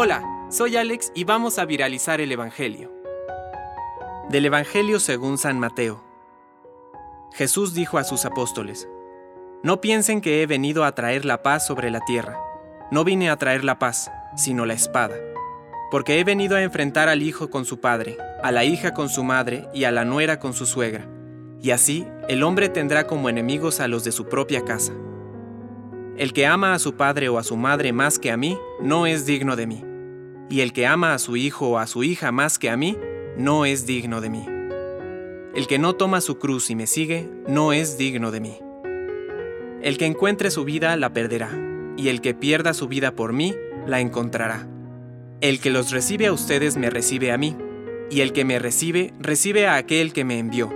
Hola, soy Alex y vamos a viralizar el Evangelio. Del Evangelio según San Mateo. Jesús dijo a sus apóstoles, No piensen que he venido a traer la paz sobre la tierra. No vine a traer la paz, sino la espada. Porque he venido a enfrentar al hijo con su padre, a la hija con su madre y a la nuera con su suegra. Y así el hombre tendrá como enemigos a los de su propia casa. El que ama a su padre o a su madre más que a mí, no es digno de mí. Y el que ama a su hijo o a su hija más que a mí, no es digno de mí. El que no toma su cruz y me sigue, no es digno de mí. El que encuentre su vida la perderá, y el que pierda su vida por mí, la encontrará. El que los recibe a ustedes me recibe a mí, y el que me recibe, recibe a aquel que me envió.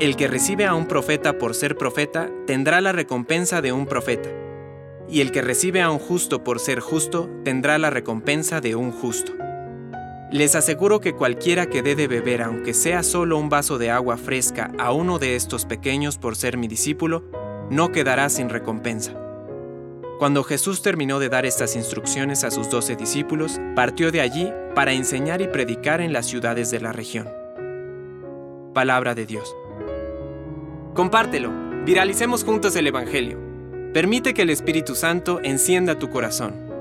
El que recibe a un profeta por ser profeta, tendrá la recompensa de un profeta y el que recibe a un justo por ser justo tendrá la recompensa de un justo. Les aseguro que cualquiera que dé de beber, aunque sea solo un vaso de agua fresca, a uno de estos pequeños por ser mi discípulo, no quedará sin recompensa. Cuando Jesús terminó de dar estas instrucciones a sus doce discípulos, partió de allí para enseñar y predicar en las ciudades de la región. Palabra de Dios. Compártelo, viralicemos juntos el Evangelio. Permite que el Espíritu Santo encienda tu corazón.